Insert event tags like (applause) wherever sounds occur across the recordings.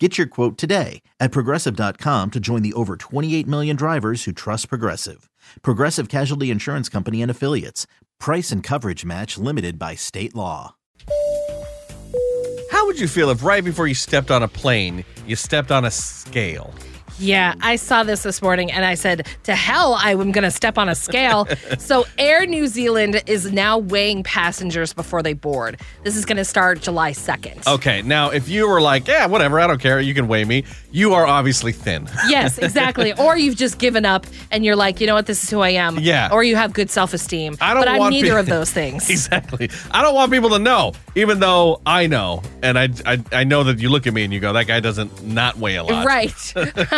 Get your quote today at progressive.com to join the over 28 million drivers who trust Progressive. Progressive Casualty Insurance Company and Affiliates. Price and coverage match limited by state law. How would you feel if right before you stepped on a plane, you stepped on a scale? Yeah, I saw this this morning and I said, to hell, I'm going to step on a scale. (laughs) so, Air New Zealand is now weighing passengers before they board. This is going to start July 2nd. Okay, now if you were like, yeah, whatever, I don't care, you can weigh me, you are obviously thin. (laughs) Yes, exactly. (laughs) or you've just given up and you're like, you know what, this is who I am. Yeah. Or you have good self esteem. I don't But I'm neither pe- of those things. exactly. I don't want people to know, even though I know, and I, I, I know that you look at me and you go, that guy doesn't not weigh a lot. Right.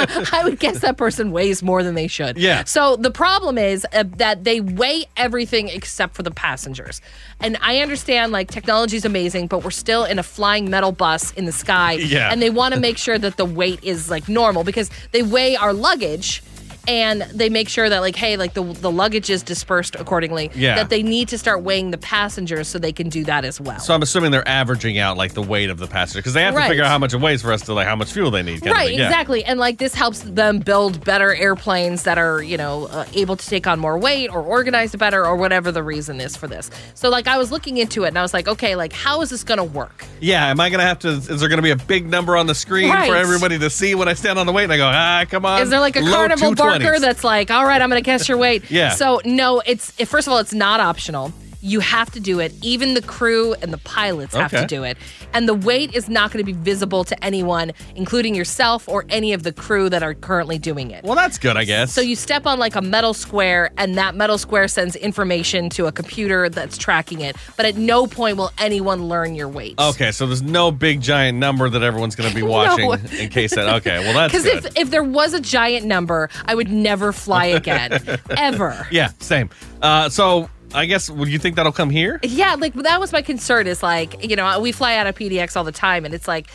(laughs) I would guess that person weighs more than they should. Yeah. So the problem is uh, that they weigh everything except for the passengers. And I understand like technology is amazing, but we're still in a flying metal bus in the sky. Yeah. And they want to make sure that the weight is like normal because they weigh our luggage. And they make sure that, like, hey, like the the luggage is dispersed accordingly. Yeah. That they need to start weighing the passengers so they can do that as well. So I'm assuming they're averaging out like the weight of the passenger because they have to figure out how much it weighs for us to like how much fuel they need. Right. Yeah. exactly. And like this helps them build better airplanes that are, you know, uh, able to take on more weight or organized better or whatever the reason is for this. So like I was looking into it and I was like, okay, like how is this going to work? Yeah, am I gonna have to? Is there gonna be a big number on the screen Right. for everybody to see when I stand on the weight? And I go, ah, come on. Is there like a carnival 220s. barker that's like, all right, I'm going to guess your weight? Yeah. So no, it's first of all, it's not optional. You have to do it. Even the crew and the pilots have Okay. to do it. And the weight is not going to be visible to anyone, including yourself or any of the crew that are currently doing it. Well, that's good, I guess. So you step on like a metal square, and that metal square sends information to a computer that's tracking it. But at no point will anyone learn your weight. Okay, so there's no big giant number that everyone's going to be (laughs) watching in case that. Okay, well that's (laughs) Because if, if there was a giant number, I would never fly (laughs) again, ever. yeah, same. Uh, so I guess would you think that'll come here? Yeah, like that was my concern. Is like you know we fly out of PDX all the time, and it's like.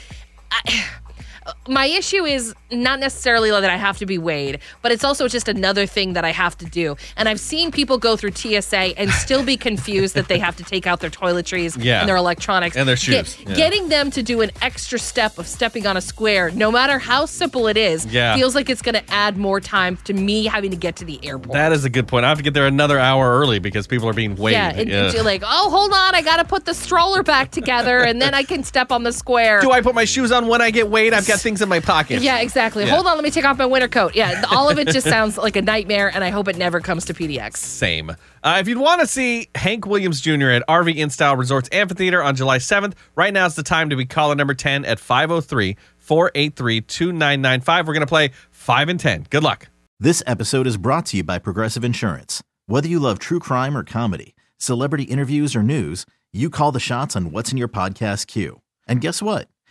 I, my issue is not necessarily that I have to be weighed, but it's also just another thing that I have to do. And I've seen people go through TSA and still be confused that they have to take out their toiletries Yeah. and their electronics And their Get- shoes, yeah. Getting them to do an extra step of stepping on a square, no matter how simple it is, Yeah. feels like it's going to add more time to me having to get to the airport. That is a good point. I have to get there another hour early because people are being weighed. yeah, and, and you're like, oh, hold on, I got to put the stroller back together, and then I can step on the square. (laughs) Do I put my shoes on when I get weighed? I've got things in my pocket. Yeah, exactly. Yeah. Hold on, let me take off my winter coat. Yeah, all of it just (laughs) sounds like a nightmare, and I hope it never comes to PDX. Same. Uh, if you'd want to see Hank Williams Jr. at RV Inn Style Resorts Amphitheater on July 7th, right now is the time to be caller number 10 at 503 483 2995. We're going to play 5 and 10. Good luck. This episode is brought to you by Progressive Insurance. Whether you love true crime or comedy, celebrity interviews or news, you call the shots on what's in your podcast queue. And guess what?